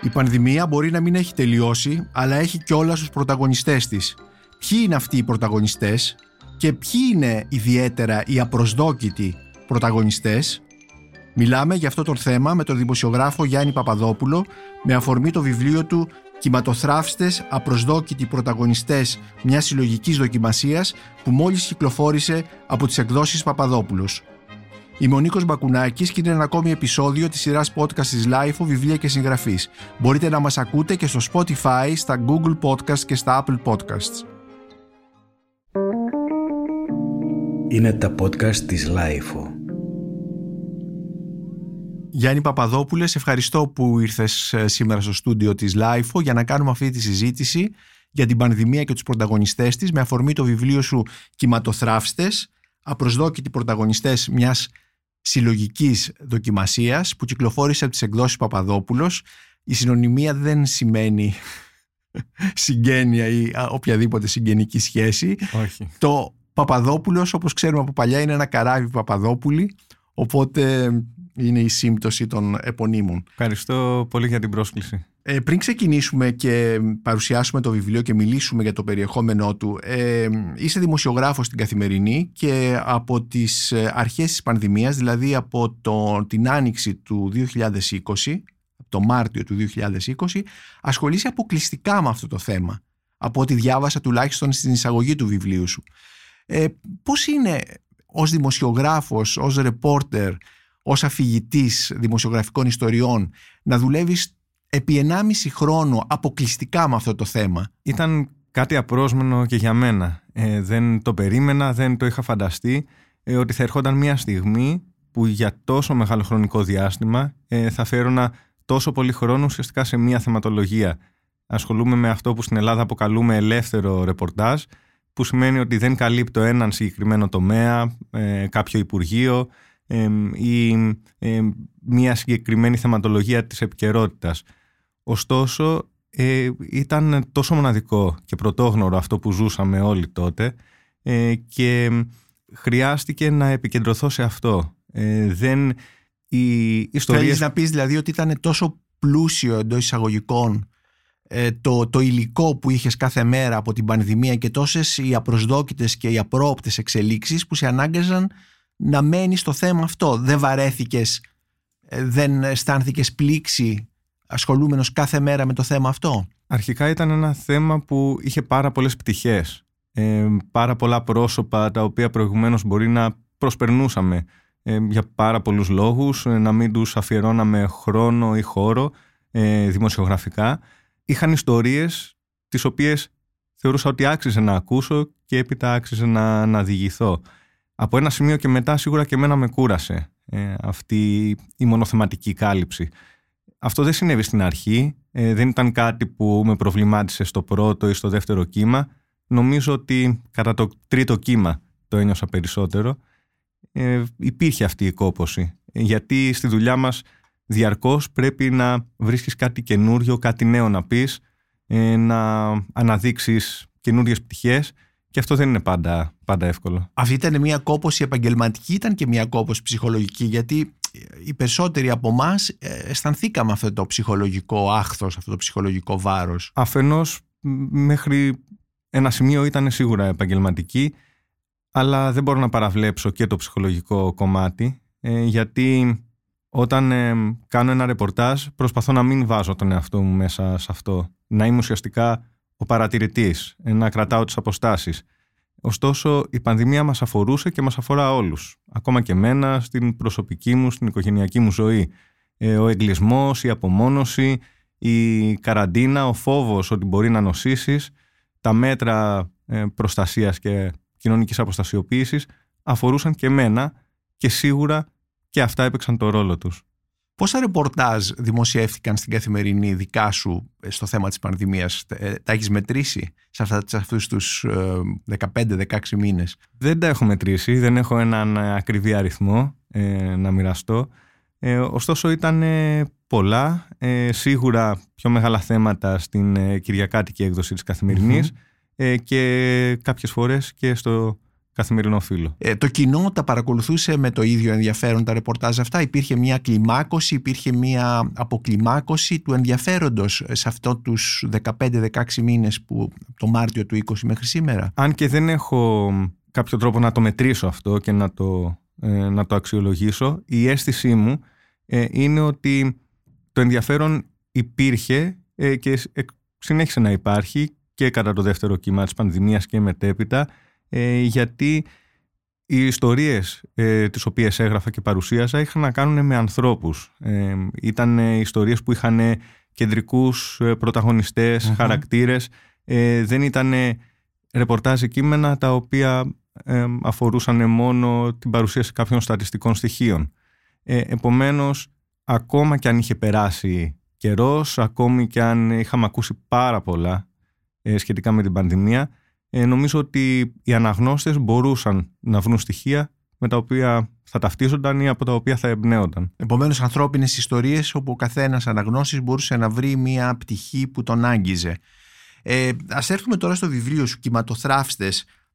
Η πανδημία μπορεί να μην έχει τελειώσει, αλλά έχει κιόλας τους πρωταγωνιστές της. Ποιοι είναι αυτοί οι πρωταγωνιστές και ποιοι είναι ιδιαίτερα οι απροσδόκητοι πρωταγωνιστές; Μιλάμε για αυτό το θέμα με τον δημοσιογράφο Γιάννη Παπαδόπουλο με αφορμή το βιβλίο του «Κυματοθράφστες, απροσδόκητοι πρωταγωνιστές μιας συλλογικής δοκιμασίας» που μόλις κυκλοφόρησε από τις εκδόσεις Παπαδόπουλος. Είμαι ο Νίκος Μπακουνάκης και είναι ένα ακόμη επεισόδιο της σειράς podcast της LIFO βιβλία και συγγραφής. Μπορείτε να μας ακούτε και στο Spotify, στα Google Podcasts και στα Apple Podcasts. Είναι τα podcast της LIFO. Γιάννη Παπαδόπουλες, σε ευχαριστώ που ήρθες ε, σήμερα στο στούντιο της LIFO για να κάνουμε αυτή τη συζήτηση για την πανδημία και τους πρωταγωνιστές της με αφορμή το βιβλίο σου «Κυματοθράφστες», απροσδόκητοι πρωταγωνιστές μιας συλλογικής δοκιμασίας που κυκλοφόρησε από τις εκδόσεις Παπαδόπουλος. Η συνωνυμία δεν σημαίνει συγγένεια ή οποιαδήποτε συγγενική σχέση. Όχι. Το Παπαδόπουλος, όπως ξέρουμε από παλιά, είναι ένα καράβι Παπαδόπουλη, οπότε είναι η σύμπτωση των επωνύμων. Ευχαριστώ πολύ για την πρόσκληση. Ε, πριν ξεκινήσουμε και παρουσιάσουμε το βιβλίο και μιλήσουμε για το περιεχόμενό του, ε, είσαι δημοσιογράφος στην Καθημερινή και από τις ε, αρχές της πανδημίας, δηλαδή από το, την άνοιξη του 2020, το Μάρτιο του 2020, ασχολείσαι αποκλειστικά με αυτό το θέμα, από ό,τι διάβασα τουλάχιστον στην εισαγωγή του βιβλίου σου. Ε, πώς είναι ως δημοσιογράφος, ως ρεπόρτερ, ως αφηγητής δημοσιογραφικών ιστοριών να δουλεύεις επί 1,5 χρόνο αποκλειστικά με αυτό το θέμα. Ήταν κάτι απρόσμενο και για μένα. Ε, δεν το περίμενα, δεν το είχα φανταστεί ε, ότι θα ερχόταν μια στιγμή που για τόσο μεγάλο χρονικό διάστημα ε, θα φέρωνα τόσο πολύ χρόνο ουσιαστικά σε μια θεματολογία. Ασχολούμαι με αυτό που στην Ελλάδα αποκαλούμε ελεύθερο ρεπορτάζ, που σημαίνει ότι δεν καλύπτω έναν συγκεκριμένο τομέα, ε, κάποιο υπουργείο ή μια συγκεκριμένη θεματολογία της επικαιρότητας. Ωστόσο, ε, ήταν τόσο μοναδικό και πρωτόγνωρο αυτό που ζούσαμε όλοι τότε ε, και χρειάστηκε να επικεντρωθώ σε αυτό. Ε, δεν, οι ιστορίες... Θέλεις να πεις δηλαδή ότι ήταν τόσο πλούσιο εντός εισαγωγικών ε, το, το υλικό που είχες κάθε μέρα από την πανδημία και τόσες οι απροσδόκητες και οι απρόοπτες εξελίξεις που σε ανάγκαζαν να μένεις στο θέμα αυτό; Δεν βαρέθηκες, ε, δεν αισθάνθηκες πλήξη ασχολούμενος κάθε μέρα με το θέμα αυτό; Αρχικά ήταν ένα θέμα που είχε πάρα πολλές πτυχές. Ε, πάρα πολλά πρόσωπα τα οποία προηγουμένως μπορεί να προσπερνούσαμε ε, για πάρα πολλούς λόγους, ε, να μην τους αφιερώναμε χρόνο ή χώρο ε, δημοσιογραφικά. Είχαν ιστορίες τις οποίες θεωρούσα ότι άξιζε να ακούσω και έπειτα άξιζε να, να διηγηθώ. Από ένα σημείο και μετά σίγουρα και εμένα με κούρασε αυτή η μονοθεματική κάλυψη. Αυτό δεν συνέβη στην αρχή, ε, δεν ήταν κάτι που με προβλημάτισε στο πρώτο ή στο δεύτερο κύμα. Νομίζω ότι κατά το τρίτο κύμα το ένιωσα περισσότερο. Ε, υπήρχε αυτή η κόποση, γιατί στη δουλειά μας διαρκώς πρέπει να βρίσκεις κάτι καινούριο, κάτι νέο να πεις, ε, να αναδείξεις καινούριες πτυχές και αυτό δεν είναι πάντα, πάντα εύκολο. Αυτή ήταν μια κόποση επαγγελματική, ήταν και μια κόποση ψυχολογική, γιατί οι περισσότεροι από εμάς αισθανθήκαμε αυτό το ψυχολογικό άχθος, αυτό το ψυχολογικό βάρος. Αφενός μέχρι ένα σημείο ήταν σίγουρα επαγγελματική, αλλά δεν μπορώ να παραβλέψω και το ψυχολογικό κομμάτι, ε, γιατί όταν ε, κάνω ένα ρεπορτάζ προσπαθώ να μην βάζω τον εαυτό μου μέσα σε αυτό. Να είμαι ουσιαστικά ο παρατηρητής, ε, να κρατάω τις αποστάσεις. Ωστόσο, η πανδημία μας αφορούσε και μας αφορά όλους. Ακόμα και μένα, στην προσωπική μου, στην οικογενειακή μου ζωή. Ε, ο εγκλισμός, η απομόνωση, η καραντίνα, ο φόβος ότι μπορεί να νοσήσεις, τα μέτρα ε, προστασίας και κοινωνικής αποστασιοποίησης αφορούσαν και μένα και σίγουρα και αυτά έπαιξαν το ρόλο τους. Πόσα ρεπορτάζ δημοσιεύτηκαν στην καθημερινή δικά σου ε, στο θέμα της πανδημίας, ε, τα έχεις μετρήσει σε, αυτά, σε αυτούς τους 15-16 ε, μήνες; Δεν τα έχω μετρήσει, δεν έχω έναν ακριβή αριθμό να μοιραστώ. Ε, ωστόσο ήταν πολλά, σίγουρα πιο μεγάλα θέματα στην ε, κυριακάτικη έκδοση της καθημερινης και κάποιες φορές και στο καθημερινό φύλλο. Ε, το κοινό τα παρακολουθούσε με το ίδιο ενδιαφέρον τα ρεπορτάζ αυτά. Υπήρχε μια κλιμάκωση, υπήρχε μια αποκλιμάκωση του ενδιαφέροντος σε αυτό τους 15-16 μήνες που το Μάρτιο του 20 μέχρι σήμερα. Αν και δεν έχω κάποιο τρόπο να το μετρήσω αυτό και να το, ε, να το αξιολογήσω, η αίσθησή μου ε, είναι ότι το ενδιαφέρον υπήρχε ε, και συνέχισε να υπάρχει και κατά το δεύτερο κύμα της πανδημίας και μετέπειτα ε, γιατί οι ιστορίες ε, τις οποίες έγραφα και παρουσίασα είχαν να κάνουν με ανθρώπους. Ε, ήταν ιστορίες που είχαν κεντρικούς πρωταγωνιστές, χαρακτήρες. δεν ήταν ρεπορτάζ κείμενα τα οποία αφορούσαν μόνο την παρουσίαση κάποιων στατιστικών στοιχείων. επομένως, ακόμα και αν είχε περάσει καιρός, ακόμη και αν είχαμε ακούσει πάρα πολλά σχετικά με την πανδημία, ε, νομίζω ότι οι αναγνώστες μπορούσαν να βρουν στοιχεία με τα οποία θα ταυτίζονταν ή από τα οποία θα εμπνέονταν. Επομένως, ανθρώπινες ιστορίες όπου ο καθένας αναγνώστης μπορούσε να βρει μια πτυχή που τον άγγιζε. Ε, Α έρθουμε τώρα στο βιβλίο σου, Κυματοθράφστε,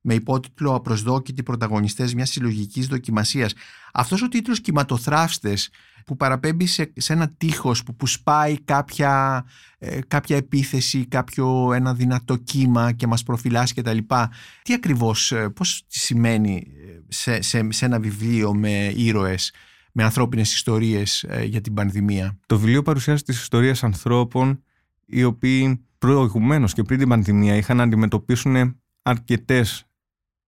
με υπότιτλο Απροσδόκητοι πρωταγωνιστές μιας συλλογικής δοκιμασίας. Αυτός ο τίτλος «Κυματοθράφστες» που παραπέμπει σε, ένα τείχος που, που σπάει κάποια, ε, κάποια επίθεση, κάποιο ένα δυνατό κύμα και μας προφυλάσσει και τα λοιπά. Τι ακριβώς, ε, πώς σημαίνει ε, σε, σε, σε ένα βιβλίο με ήρωες, με ανθρώπινες ιστορίες για την πανδημία; Το βιβλίο παρουσιάζει τις ιστορίες ανθρώπων οι οποίοι προηγουμένως και πριν την πανδημία είχαν να αντιμετωπίσουν αρκετές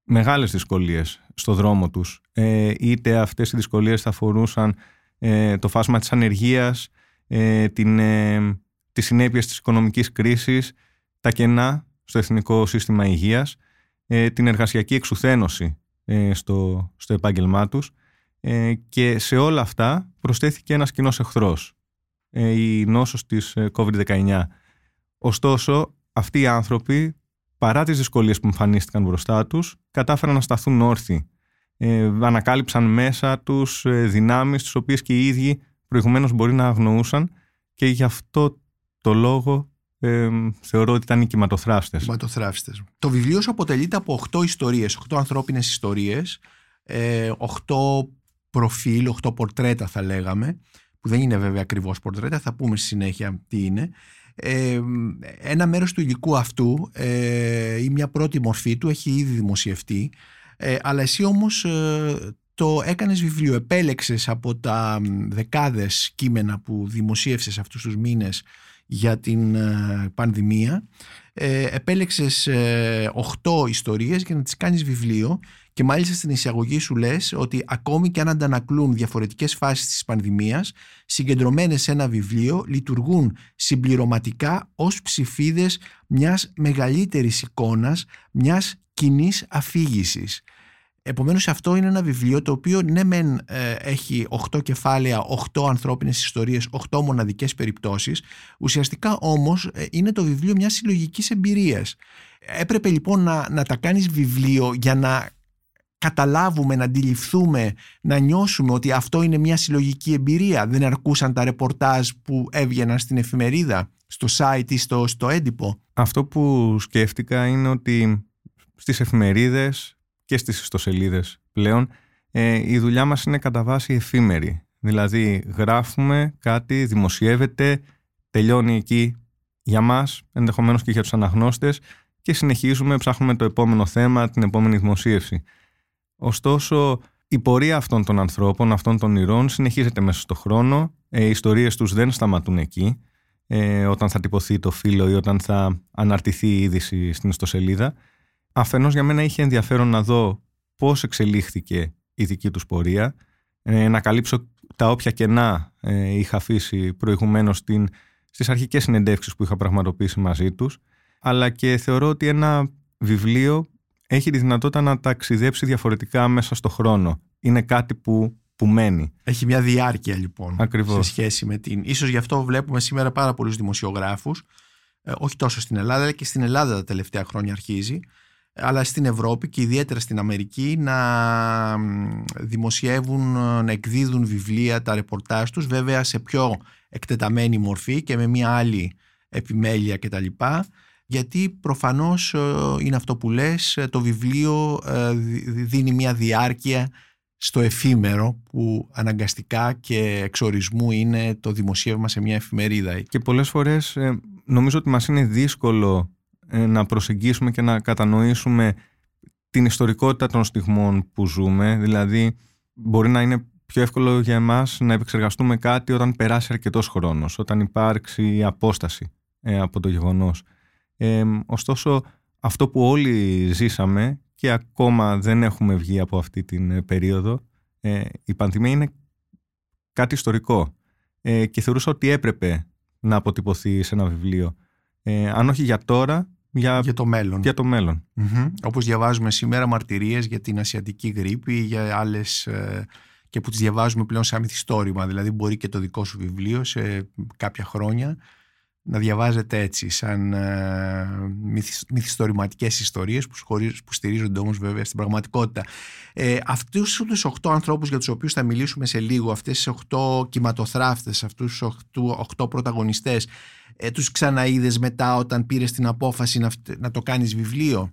μεγάλες δυσκολίες στο δρόμο τους. Ε, είτε αυτές οι δυσκολίες θα αφορούσαν ε, το φάσμα της ανεργίας, ε, την, ε, τις συνέπειες της οικονομικής κρίσης, τα κενά στο εθνικό σύστημα υγείας, ε, την εργασιακή εξουθένωση ε, στο, στο επάγγελμά τους και σε όλα αυτά προσθέθηκε ένας κοινός εχθρός, η νόσος της COVID-19. Ωστόσο, αυτοί οι άνθρωποι παρά τις δυσκολίες που εμφανίστηκαν μπροστά τους, κατάφεραν να σταθούν όρθιοι. Ε, ανακάλυψαν μέσα τους ε, δυνάμεις τις οποίες και οι ίδιοι προηγουμένως μπορεί να αγνοούσαν και γι' αυτό το λόγο ε, θεωρώ ότι ήταν οι κυματοθράφστες. κυματοθράφστες. Το βιβλίο σου αποτελείται από 8 ιστορίες, 8 ανθρώπινες ιστορίες, ε, 8 προφίλ, 8 πορτρέτα θα λέγαμε, που δεν είναι βέβαια ακριβώς πορτρέτα, θα πούμε στη συνέχεια τι είναι ένα μέρος του υλικού αυτού ε, ή μια πρώτη μορφή του έχει ήδη δημοσιευτεί. Ε, αλλά εσύ όμως ε, το έκανες βιβλίο, επέλεξες από τα δεκάδες κείμενα που δημοσίευσες αυτούς τους μήνες για την ε, πανδημία. Ε, επέλεξες 8 ιστορίες για να τις κάνεις βιβλίο και μάλιστα στην εισαγωγή σου λες ότι ακόμη και αν αντανακλούν διαφορετικές φάσεις της πανδημίας, συγκεντρωμένες σε ένα βιβλίο λειτουργούν συμπληρωματικά ως ψηφίδες μιας μεγαλύτερης εικόνας, μιας κοινής αφήγησης. Επομένως αυτό είναι ένα βιβλίο το οποίο ναι μεν ε, έχει 8 κεφάλαια, 8 ανθρώπινες ιστορίες, 8 μοναδικές περιπτώσεις, ουσιαστικά όμως ε, είναι το βιβλίο μιας συλλογικής εμπειρίας. Έπρεπε λοιπόν να, να τα κάνεις βιβλίο για να καταλάβουμε, να αντιληφθούμε, να νιώσουμε ότι αυτό είναι μια συλλογική εμπειρία. Δεν αρκούσαν τα ρεπορτάζ που έβγαιναν στην εφημερίδα, στο site ή στο, στο έντυπο. Αυτό που σκέφτηκα είναι ότι στις εφημερίδες και στις ιστοσελίδες πλέον ε, η δουλειά μας είναι κατά βάση εφήμερη. Δηλαδή γράφουμε κάτι, δημοσιεύεται, τελειώνει εκεί για μας, ενδεχομένως και για τους αναγνώστες και συνεχίζουμε, ψάχνουμε το επόμενο θέμα, την επόμενη δημοσίευση. Ωστόσο, η πορεία αυτών των ανθρώπων, αυτών των ηρών, συνεχίζεται μέσα στο χρόνο. Ε, οι ιστορίες τους δεν σταματούν εκεί, ε, όταν θα τυπωθεί το φύλλο ή όταν θα αναρτηθεί η είδηση στην ιστοσελίδα. Αφενός για μένα είχε ενδιαφέρον να δω πώς εξελίχθηκε η δική τους πορεία, ε, να καλύψω τα όποια κενά είχα αφήσει προηγουμένως στην, στις αρχικές συνεντεύξεις που είχα πραγματοποιήσει μαζί τους, αλλά και θεωρώ ότι ένα βιβλίο έχει τη δυνατότητα να ταξιδέψει διαφορετικά μέσα στο χρόνο. Είναι κάτι που, που μένει. Έχει μια διάρκεια λοιπόν Ακριβώς. σε σχέση με την... Ίσως γι' αυτό βλέπουμε σήμερα πάρα πολλούς δημοσιογράφους, ε, όχι τόσο στην Ελλάδα, αλλά και στην Ελλάδα τα τελευταία χρόνια αρχίζει, αλλά στην Ευρώπη και ιδιαίτερα στην Αμερική να δημοσιεύουν, να εκδίδουν βιβλία, τα ρεπορτάζ τους, βέβαια σε πιο εκτεταμένη μορφή και με μια άλλη επιμέλεια κτλ. Γιατί προφανώς ε, είναι αυτό που λες, το βιβλίο δίνει μια διάρκεια στο εφήμερο που αναγκαστικά και εξορισμού είναι το δημοσίευμα σε μια εφημερίδα. Και πολλές φορές νομίζω ότι μας είναι δύσκολο να προσεγγίσουμε και να κατανοήσουμε την ιστορικότητα των στιγμών που ζούμε. Δηλαδή μπορεί να είναι πιο εύκολο για εμάς να επεξεργαστούμε κάτι όταν περάσει αρκετός χρόνος, όταν υπάρξει απόσταση ε, από το γεγονός. Ε, ωστόσο, αυτό που όλοι ζήσαμε και ακόμα δεν έχουμε βγει από αυτή την ε, περίοδο, ε, η πανδημία είναι κάτι ιστορικό ε, και θεωρούσα ότι έπρεπε να αποτυπωθεί σε ένα βιβλίο. Ε, αν όχι για τώρα, για, για το μέλλον. Για το μέλλον. mm Όπως διαβάζουμε σήμερα μαρτυρίες για την ασιατική γρήπη, για άλλες και που τις διαβάζουμε πλέον σαν μυθιστόρημα. Δηλαδή μπορεί και το δικό σου βιβλίο σε κάποια χρόνια να διαβάζετε έτσι σαν ε, μυθιστορηματικές ιστορίες που, που στηρίζονται όμως βέβαια στην πραγματικότητα. Ε, αυτούς τους οχτώ ανθρώπους για τους οποίους θα μιλήσουμε σε λίγο, αυτές τις οχτώ κυματοθράφτες, αυτούς τους οχτώ, οχτώ πρωταγωνιστές, ε, τους ξαναείδες μετά όταν πήρες την απόφαση να, να το κάνεις βιβλίο;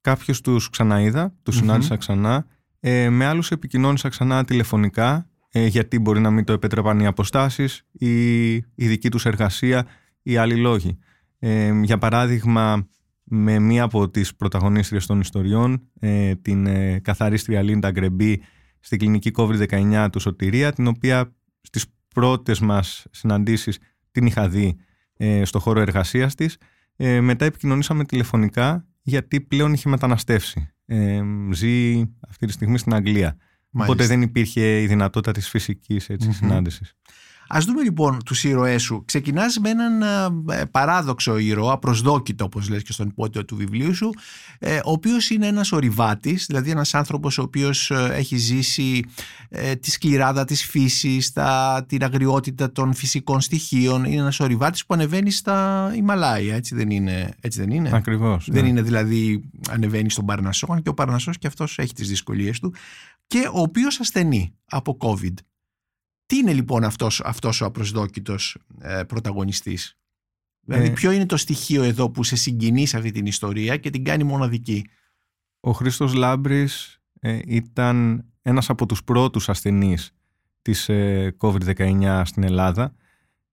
Κάποιους τους ξαναείδα, τους συνάντησα ξανά. Ε, με άλλους επικοινώνησα ξανά τηλεφωνικά, ε, γιατί μπορεί να μην το επέτρεπαν οι αποστάσεις, η, η δική τους εργασία ή άλλοι λόγοι. Ε, για παράδειγμα, με μία από τις πρωταγωνίστριες των ιστοριών, ε, την ε, καθαρίστρια Λίντα Γκρεμπή στην κλινική COVID-19 του Σωτηρία, την οποία στις πρώτες μας συναντήσεις την είχα δει ε, στο χώρο εργασίας της. Ε, μετά επικοινωνήσαμε τηλεφωνικά γιατί πλέον είχε μεταναστεύσει. Ε, ζει αυτή τη στιγμή στην Αγγλία. Μάλιστα. Οπότε δεν υπήρχε η δυνατότητα της φυσικής έτσι, συνάντησης. Ας δούμε λοιπόν τους ήρωές σου. Ξεκινάς με έναν ε, παράδοξο ήρωα, απροσδόκητο όπως λες και στον υπότιτλο του βιβλίου σου, ε, ο οποίος είναι ένας ορειβάτης, δηλαδή ένας άνθρωπος ο οποίος ε, έχει ζήσει τη σκληράδα της φύσης, τα, την αγριότητα των φυσικών στοιχείων. Είναι ένας ορειβάτης που ανεβαίνει στα Ιμαλάια, έτσι δεν είναι. Έτσι δεν είναι; Ακριβώς. Δεν ναι. είναι δηλαδή ανεβαίνει στον Παρνασσό και ο Παρνασσός και αυτός έχει τις δυσκολίες του και ο οποίος ασθενεί από COVID. Τι είναι λοιπόν αυτός, αυτός ο απροσδόκητος ε, πρωταγωνιστής; Δηλαδή ε, ποιο είναι το στοιχείο εδώ που σε συγκινεί σε αυτή την ιστορία και την κάνει μοναδική; Ο Χρήστος Λάμπρης ε, ήταν ένας από τους πρώτους ασθενείς της ε, COVID-19 στην Ελλάδα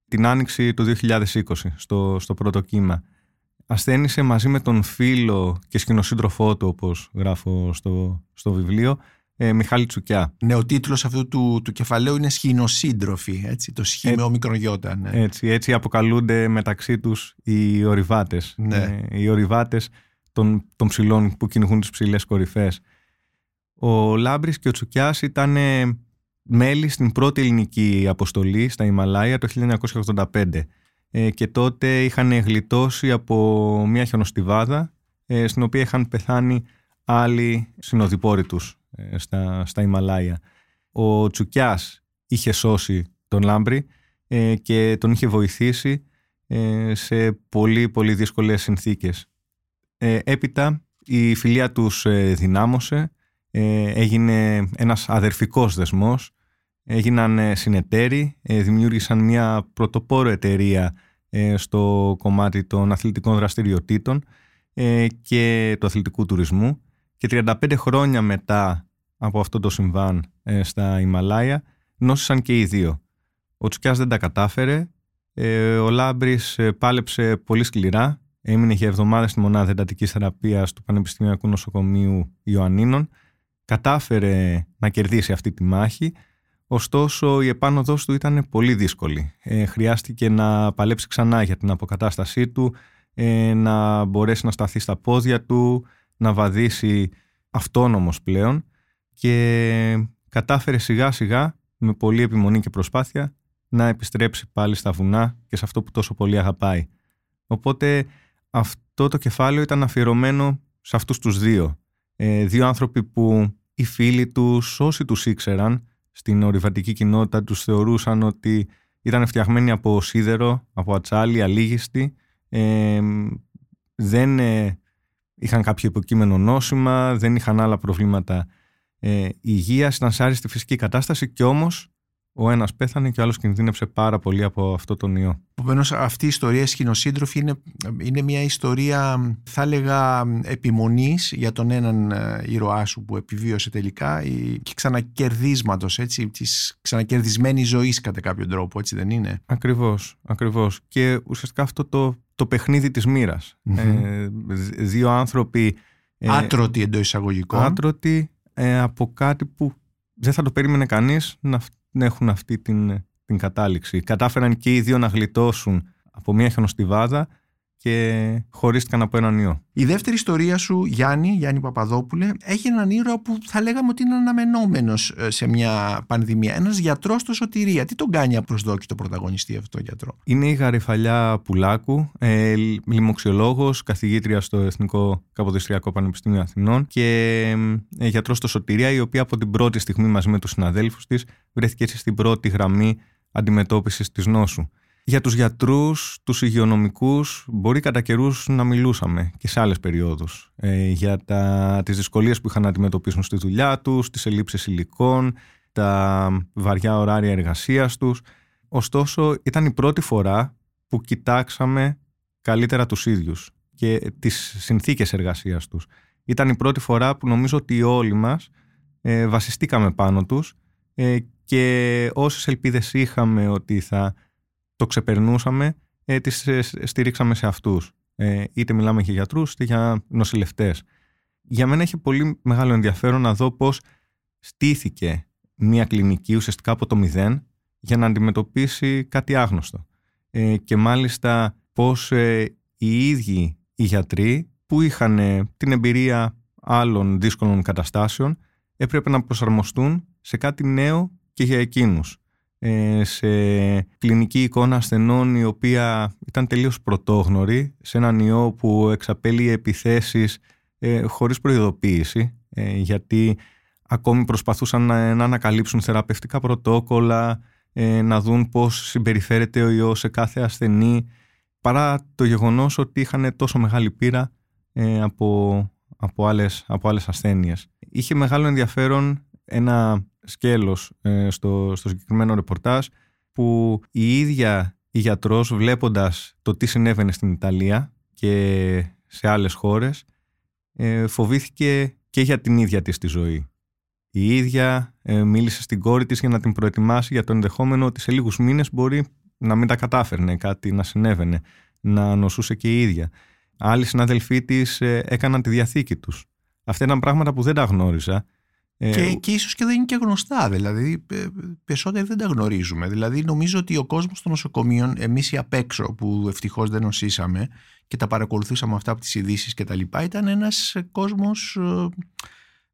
την άνοιξη του 2020 στο, στο πρώτο κύμα. Ασθένησε μαζί με τον φίλο και σκηνοσύντροφό του όπως γράφω στο, στο βιβλίο ε, Μιχάλη Τσουκιά. Ναι, ο τίτλος αυτού του, του κεφαλαίου είναι «Σχηνοσύντροφοι», έτσι, το σχή ε, με ομικρογιώτα. Ναι. Έτσι, έτσι αποκαλούνται μεταξύ τους οι ορειβάτες. Ναι. Ε, οι ορειβάτες των, των ψηλών που κυνηγούν τις ψηλές κορυφές. Ο Λάμπρης και ο Τσουκιάς ήταν μέλη στην πρώτη ελληνική αποστολή στα Ιμαλάια το 1985 ε, και τότε είχαν γλιτώσει από μια χιονοστιβάδα ε, στην οποία είχαν πεθάνει άλλοι συνοδοιπόροι τους ε, στα, στα Ιμαλάια. Ο Τσουκιάς είχε σώσει τον Λάμπρη ε, και τον είχε βοηθήσει ε, σε πολύ πολύ δύσκολες συνθήκες. Έπειτα η φιλία τους δυνάμωσε, έγινε ένας αδερφικός δεσμός, έγιναν συνεταίροι, δημιούργησαν μια πρωτοπόρο εταιρεία στο κομμάτι των αθλητικών δραστηριοτήτων και του αθλητικού τουρισμού και 35 χρόνια μετά από αυτό το συμβάν ε, στα Ιμαλάια νόσησαν και οι δύο. Ο Τσουκιάς δεν τα κατάφερε, ε, ο Λάμπρης ε, πάλεψε πολύ σκληρά, έμεινε για εβδομάδες στη μονάδα εντατικής θεραπείας του Πανεπιστημιακού Νοσοκομείου Ιωαννίνων, κατάφερε να κερδίσει αυτή τη μάχη, ωστόσο η επάνωδός του ήταν πολύ δύσκολη. χρειάστηκε να παλέψει ξανά για την αποκατάστασή του, να μπορέσει να σταθεί στα πόδια του, να βαδίσει αυτόνομος πλέον και κατάφερε σιγά σιγά με πολύ επιμονή και προσπάθεια να επιστρέψει πάλι στα βουνά και σε αυτό που τόσο πολύ αγαπάει. Οπότε αυτό το κεφάλαιο ήταν αφιερωμένο σε αυτούς τους δύο. Ε, δύο άνθρωποι που οι φίλοι τους, όσοι τους ήξεραν, στην ορειβατική κοινότητα τους θεωρούσαν ότι ήταν φτιαγμένοι από σίδερο, από ατσάλι, αλήγιστοι. Ε, δεν ε, είχαν κάποιο υποκείμενο νόσημα, δεν είχαν άλλα προβλήματα ε, υγείας, ήταν σε άριστη φυσική κατάσταση και όμως ο ένας πέθανε και ο άλλος κινδύνεψε πάρα πολύ από αυτό τον ιό. Επομένως, αυτή η ιστορία σκηνοσύντροφη είναι, είναι μια ιστορία, θα έλεγα, επιμονής για τον έναν ε, ήρωά σου που επιβίωσε τελικά και ξανακερδίσματος, έτσι, της ξανακερδισμένης ζωής κατά κάποιο τρόπο, έτσι δεν είναι; Ακριβώς, ακριβώς. Και ουσιαστικά αυτό το, το παιχνίδι της μοιρα ε, δύο άνθρωποι... Ε, άτρωτοι εντός εισαγωγικών. Άτρωτοι ε, από κάτι που δεν θα το περίμενε κανείς να έχουν αυτή την, την κατάληξη. Κατάφεραν και οι δύο να γλιτώσουν από μια χιονοστιβάδα και χωρίστηκαν από έναν ιό. Η δεύτερη ιστορία σου, Γιάννη, Γιάννη Παπαδόπουλε, έχει έναν ήρωα που θα λέγαμε ότι είναι αναμενόμενος ε, σε μια πανδημία. Ένας γιατρός στο σωτηρία. Τι τον κάνει απροσδόκητο πρωταγωνιστή αυτό το γιατρό; Είναι η Γαριφαλιά Πουλάκου, ε, λοιμοξιολόγος, καθηγήτρια στο Εθνικό Καποδιστριακό Πανεπιστήμιο Αθηνών και ε, γιατρός στο σωτηρία, η οποία από την πρώτη στιγμή μαζί με τους συναδέλφους της βρέθηκε στην πρώτη γραμμή αντιμετώπισης της νόσου. Για τους γιατρούς, τους υγειονομικούς, μπορεί κατά καιρούς να μιλούσαμε και σε άλλες περιόδους. Ε, για τα, τις δυσκολίες που είχαν να αντιμετωπίσουν στη δουλειά τους, τις ελλείψεις υλικών, τα βαριά ωράρια εργασίας τους. Ωστόσο, ήταν η πρώτη φορά που κοιτάξαμε καλύτερα τους ίδιους και τις συνθήκες εργασίας τους. Ήταν η πρώτη φορά που νομίζω ότι όλοι μας ε, βασιστήκαμε πάνω τους ε, και όσες ελπίδες είχαμε ότι θα το ξεπερνούσαμε, ε, τις ε, στηρίξαμε σε αυτούς. Ε, είτε μιλάμε για γιατρούς, είτε για νοσηλευτές. Για μένα έχει πολύ μεγάλο ενδιαφέρον να δω πώς στήθηκε μια κλινική ουσιαστικά από το μηδέν για να αντιμετωπίσει κάτι άγνωστο. Ε, και μάλιστα πώς ε, οι ίδιοι οι γιατροί που είχαν την εμπειρία άλλων δύσκολων καταστάσεων έπρεπε να προσαρμοστούν σε κάτι νέο και για εκείνους. Ε, σε κλινική εικόνα ασθενών η οποία ήταν τελείως πρωτόγνωρη σε έναν ιό που εξαπέλυε επιθέσεις ε, χωρίς προειδοποίηση ε, γιατί ακόμη προσπαθούσαν να, να ανακαλύψουν θεραπευτικά πρωτόκολλα ε, να δουν πώς συμπεριφέρεται ο ιός σε κάθε ασθενή παρά το γεγονός ότι είχαν τόσο μεγάλη πείρα από, από, άλλες, από άλλες ασθένειες. Είχε μεγάλο ενδιαφέρον ένα σκέλος ε, στο, στο συγκεκριμένο ρεπορτάζ που η ίδια η γιατρός βλέποντας το τι συνέβαινε στην Ιταλία και σε άλλες χώρες ε, φοβήθηκε και για την ίδια της τη ζωή. Η ίδια ε, μίλησε στην κόρη της για να την προετοιμάσει για το ενδεχόμενο ότι σε λίγους μήνες μπορεί να μην τα κατάφερνε κάτι να συνέβαινε, να νοσούσε και η ίδια. Άλλοι συναδελφοί της έκαναν τη διαθήκη τους. Αυτά ήταν πράγματα που δεν τα γνώριζα ε, και, και ίσως και δεν είναι και γνωστά, δηλαδή περισσότεροι δεν τα γνωρίζουμε. Δηλαδή νομίζω ότι ο κόσμος των νοσοκομείων, εμείς οι απ' έξω που ευτυχώς δεν νοσήσαμε και τα παρακολουθούσαμε αυτά από τις ειδήσει και τα λοιπά, ήταν ένας κόσμος, ε,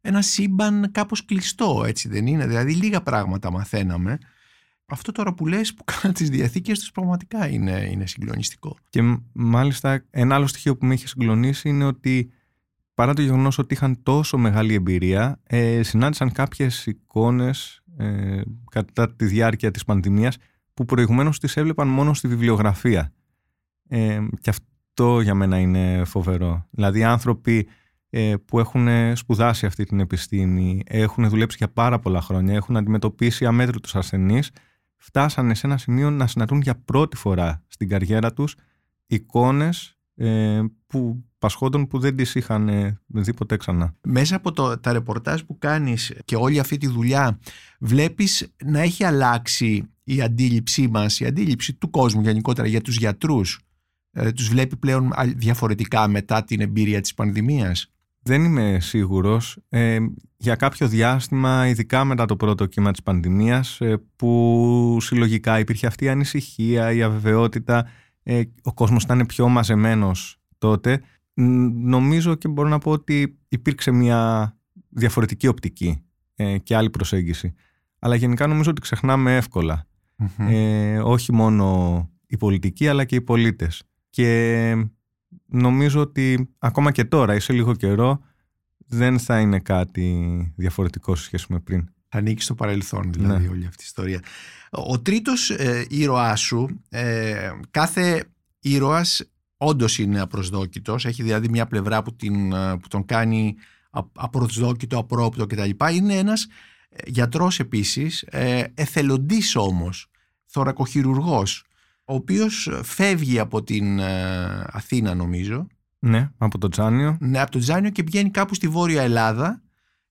ένα σύμπαν κάπως κλειστό, έτσι δεν είναι; Δηλαδή λίγα πράγματα μαθαίναμε. Αυτό τώρα που λες που κάνουν τις διαθήκες τους πραγματικά είναι, είναι συγκλονιστικό. Και μάλιστα ένα άλλο στοιχείο που με έχει συγκλονίσει είναι ότι παρά το γεγονός ότι είχαν τόσο μεγάλη εμπειρία, ε, συνάντησαν κάποιες εικόνες ε, κατά τη διάρκεια της πανδημίας που προηγουμένως τις έβλεπαν μόνο στη βιβλιογραφία. Ε, και αυτό για μένα είναι φοβερό. Δηλαδή άνθρωποι ε, που έχουν σπουδάσει αυτή την επιστήμη, έχουν δουλέψει για πάρα πολλά χρόνια, έχουν αντιμετωπίσει αμέτρητους ασθενείς, φτάσανε σε ένα σημείο να συναντούν για πρώτη φορά στην καριέρα τους εικόνες ε, που πασχόντων που δεν τις είχαν ε, δει ποτέ ξανά. Μέσα από το, τα ρεπορτάζ που κάνεις και όλη αυτή τη δουλειά βλέπεις να έχει αλλάξει η αντίληψή μας, η αντίληψη του κόσμου γενικότερα για τους γιατρούς; Ε, τους βλέπει πλέον διαφορετικά μετά την εμπειρία της πανδημίας; Δεν είμαι σίγουρος. Ε, για κάποιο διάστημα, ειδικά μετά το πρώτο κύμα της πανδημίας, ε, που συλλογικά υπήρχε αυτή η ανησυχία, η αβεβαιότητα, ε, ο κόσμος ήταν πιο μαζεμένος τότε νομίζω και μπορώ να πω ότι υπήρξε μια διαφορετική οπτική ε, και άλλη προσέγγιση. Αλλά γενικά νομίζω ότι ξεχνάμε Ε, όχι μόνο οι πολιτικοί αλλά και οι πολίτες. Και νομίζω ότι ακόμα και τώρα ή σε λίγο καιρό δεν θα είναι κάτι διαφορετικό σε σχέση με πριν. Θα ανήκει στο παρελθόν δηλαδή ναι. όλη αυτή η ιστορία. Ο τρίτος ε, ήρωάς σου, ε, κάθε ήρωας όντως είναι απροσδόκητος. Έχει δηλαδή μια πλευρά που, την, που τον κάνει απροσδόκητο, απρόπτο κτλ. Είναι ένας γιατρός επίσης, ε, εθελοντής όμως, θωρακοχειρουργός, ο οποίος φεύγει από την ε, Αθήνα νομίζω. Ναι, από το Τζάνιο. Ναι, από το Τζάνιο και πηγαίνει κάπου στη Βόρεια Ελλάδα.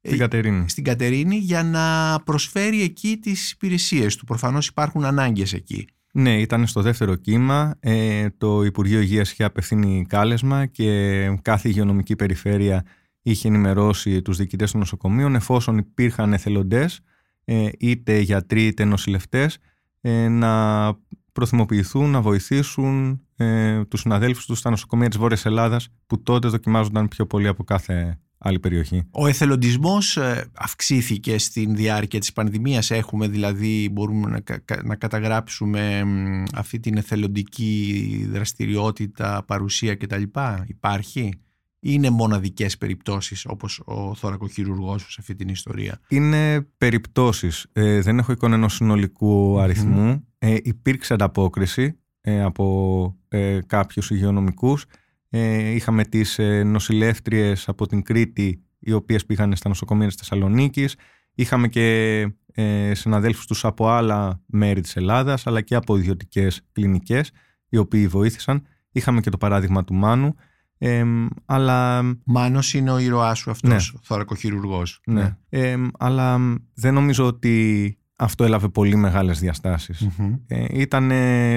Στην ε, Κατερίνη. Στην Κατερίνη για να προσφέρει εκεί τις υπηρεσίες του. Προφανώς υπάρχουν ανάγκες εκεί. Ναι, ήταν στο δεύτερο κύμα. Ε, το Υπουργείο Υγείας είχε απευθύνει κάλεσμα και κάθε υγειονομική περιφέρεια είχε ενημερώσει τους διοικητές των νοσοκομείων εφόσον υπήρχαν εθελοντές ε, είτε γιατροί είτε νοσηλευτές ε, να προθυμοποιηθούν, να βοηθήσουν ε, τους συναδέλφους τους στα νοσοκομεία της Βόρειας Ελλάδας που τότε δοκιμάζονταν πιο πολύ από κάθε άλλη περιοχή. Ο εθελοντισμός ε, αυξήθηκε στην διάρκεια της πανδημίας. Έχουμε δηλαδή, μπορούμε να, να καταγράψουμε αυτή την εθελοντική δραστηριότητα, παρουσία κτλ. Υπάρχει; Είναι μοναδικές περιπτώσεις όπως ο θωρακοχειρουργός σε αυτή την ιστορία; Είναι περιπτώσεις. Ε, δεν έχω εικόνα ενός συνολικού αριθμού. Ε, υπήρξε ανταπόκριση ε, από ε, κάποιους υγειονομικούς. Ε, είχαμε τις ε, νοσηλεύτριες από την Κρήτη οι οποίες πήγαν στα νοσοκομεία της Θεσσαλονίκης. Είχαμε και ε, συναδέλφους τους από άλλα μέρη της Ελλάδας αλλά και από ιδιωτικές κλινικές οι οποίοι βοήθησαν. Είχαμε και το παράδειγμα του Μάνου ε, αλλά... Μάνος είναι ο ήρωάς σου αυτός, ναι. ο θωρακοχειρουργός. Ναι. ναι. Ε, αλλά δεν νομίζω ότι αυτό έλαβε πολύ μεγάλες διαστάσεις. Mm-hmm. Ε, ήταν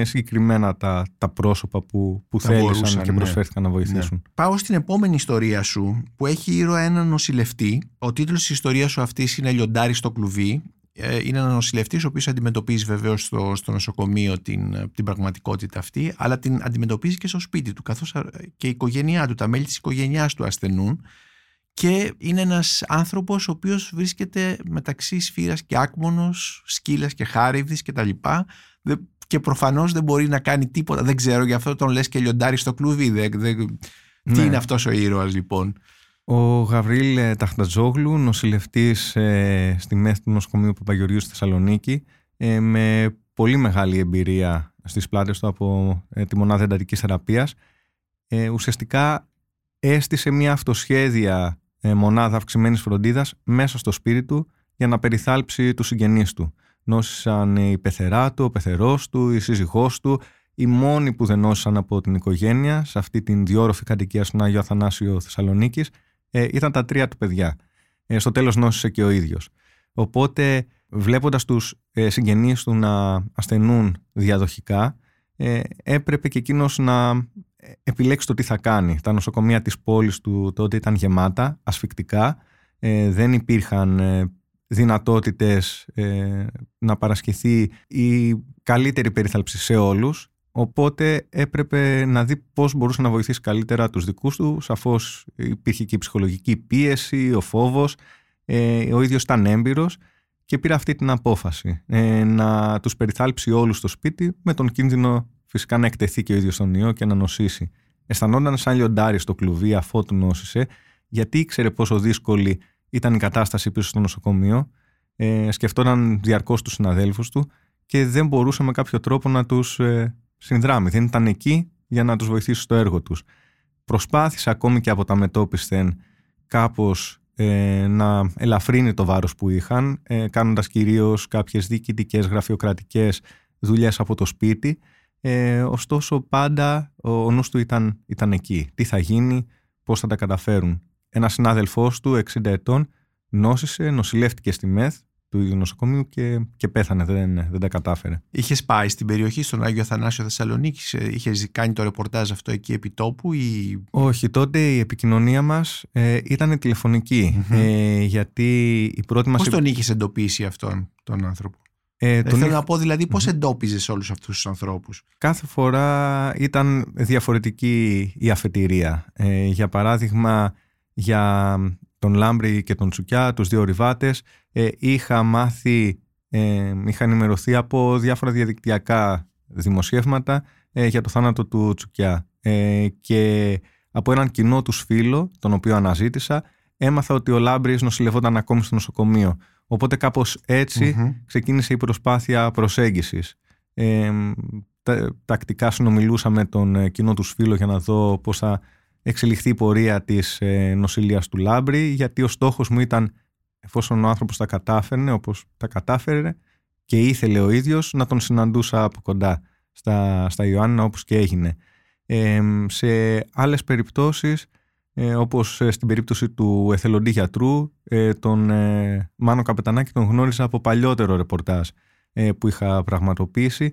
συγκεκριμένα τα, τα πρόσωπα που, που θέλησαν και ναι. προσφέρθηκαν να βοηθήσουν. Ναι. Πάω στην επόμενη ιστορία σου που έχει ήρωα έναν νοσηλευτή. Ο τίτλος της ιστορίας σου αυτής είναι «Λιοντάρι στο κλουβί». Ε, είναι ένας νοσηλευτής ο οποίος αντιμετωπίζει βεβαίως στο, στο νοσοκομείο την, την πραγματικότητα αυτή, αλλά την αντιμετωπίζει και στο σπίτι του, καθώς και η οικογένειά του, τα μέλη της οικογένειάς του ασθενούν. Και είναι ένας άνθρωπος ο οποίος βρίσκεται μεταξύ σφύρας και άκμονος, σκύλας και χάριβδης κτλ. Και, και προφανώς δεν μπορεί να κάνει τίποτα. Δεν ξέρω, γι' αυτό τον λες και λιοντάρι στο κλουβί. Δεν, Τι ναι. είναι αυτός ο ήρωας λοιπόν; Ο Γαβρίλ ε, Ταχτατζόγλου, νοσηλευτής ε, στη μέθη του νοσοκομείου Παπαγιοριού στη Θεσσαλονίκη, ε, με πολύ μεγάλη εμπειρία στις πλάτες του από τη μονάδα εντατικής θεραπείας, ουσιαστικά έστησε μια αυτοσχέδια μονάδα αυξημένης φροντίδας μέσα στο σπίτι του για να περιθάλψει τους συγγενείς του. Νόσησαν η πεθερά του, ο πεθερός του, η σύζυγός του, οι μόνοι που δεν νόσησαν από την οικογένεια σε αυτή την διόροφη κατοικία στον Άγιο Αθανάσιο Θεσσαλονίκης ε, ήταν τα τρία του παιδιά. Ε, στο τέλος νόσησε και ο ίδιος. Οπότε βλέποντας τους ε, συγγενείς του να ασθενούν διαδοχικά ε, έπρεπε και εκείνος να ε, επιλέξεις το τι θα κάνει. Τα νοσοκομεία της πόλης του τότε ήταν γεμάτα, ασφικτικά. Ε, δεν υπήρχαν δυνατότητες να παρασχεθεί η καλύτερη περίθαλψη σε όλους Οπότε έπρεπε να δει πώς μπορούσε να βοηθήσει καλύτερα τους δικούς του. Σαφώς υπήρχε και η ψυχολογική πίεση, ο φόβος. Ε, ο ίδιος ήταν έμπειρος και πήρε αυτή την απόφαση ε, να τους περιθάλψει όλους στο σπίτι με τον κίνδυνο φυσικά να εκτεθεί και ο ίδιος στον ιό και να νοσήσει. Αισθανόταν σαν λιοντάρι στο κλουβί αφού του νόσησε γιατί ήξερε πόσο δύσκολη ήταν η κατάσταση πίσω στο νοσοκομείο. Ε, σκεφτόταν διαρκώς τους συναδέλφους του και δεν μπορούσε με κάποιο τρόπο να τους ε, συνδράμει, δεν ήταν εκεί για να τους βοηθήσει στο έργο τους. Προσπάθησε ακόμη και από τα μετόπισθεν κάπως ε, να ελαφρύνει το βάρος που είχαν, ε, κάνοντας κυρίως κάποιες διοικητικές, γραφειοκρατικές δουλειές από το σπίτι. Ε, ωστόσο πάντα ο, ο νους του ήταν, ήταν εκεί. Τι θα γίνει, πώς θα τα καταφέρουν. Ένα συνάδελφός του, 60 ετών, νόσησε, νοσηλεύτηκε στη ΜΕΘ του ίδιου νοσοκομείου και, και πέθανε, δεν, δεν τα κατάφερε. Είχες πάει στην περιοχή, στον Άγιο Αθανάσιο Θεσσαλονίκη, ε, είχες κάνει το ρεπορτάζ αυτό εκεί επί τόπου ή... Όχι, τότε η επικοινωνία μας ε, ήταν Ε, γιατί η πρώτη μας. Πώς τον είχες εντοπίσει αυτόν τον άνθρωπο; Ε, ε τον θέλω να πω δηλαδή πώς εντόπιζες όλους αυτούς τους ανθρώπους; Κάθε φορά ήταν διαφορετική η αφετηρία. Ε, για παράδειγμα, για τον Λάμπρη και τον Τσουκιά, τους δύο ριβάτες, ε, είχα μάθει, ε, είχα ενημερωθεί από διάφορα διαδικτυακά δημοσιεύματα ε, για το θάνατο του Τσουκιά ε, και από έναν κοινό τους φίλο, τον οποίο αναζήτησα, έμαθα ότι ο Λάμπρης νοσηλευόταν ακόμη στο νοσοκομείο. Οπότε κάπως ξεκίνησε η προσπάθεια προσέγγισης. Ε, τακτικά συνομιλούσα με τον κοινό του φίλο για να δω πώς θα εξελιχθεί η πορεία της ε, νοσηλείας του Λάμπρη γιατί ο στόχος μου ήταν εφόσον ο άνθρωπος τα κατάφερνε όπως τα κατάφερε και ήθελε ο ίδιος να τον συναντούσα από κοντά στα, στα Ιωάννα όπως και έγινε. σε άλλες περιπτώσεις ε, όπως ε, στην περίπτωση του εθελοντή γιατρού ε, τον ε, Μάνο Καπετανάκη τον γνώριζα από παλιότερο ρεπορτάζ ε, που είχα πραγματοποιήσει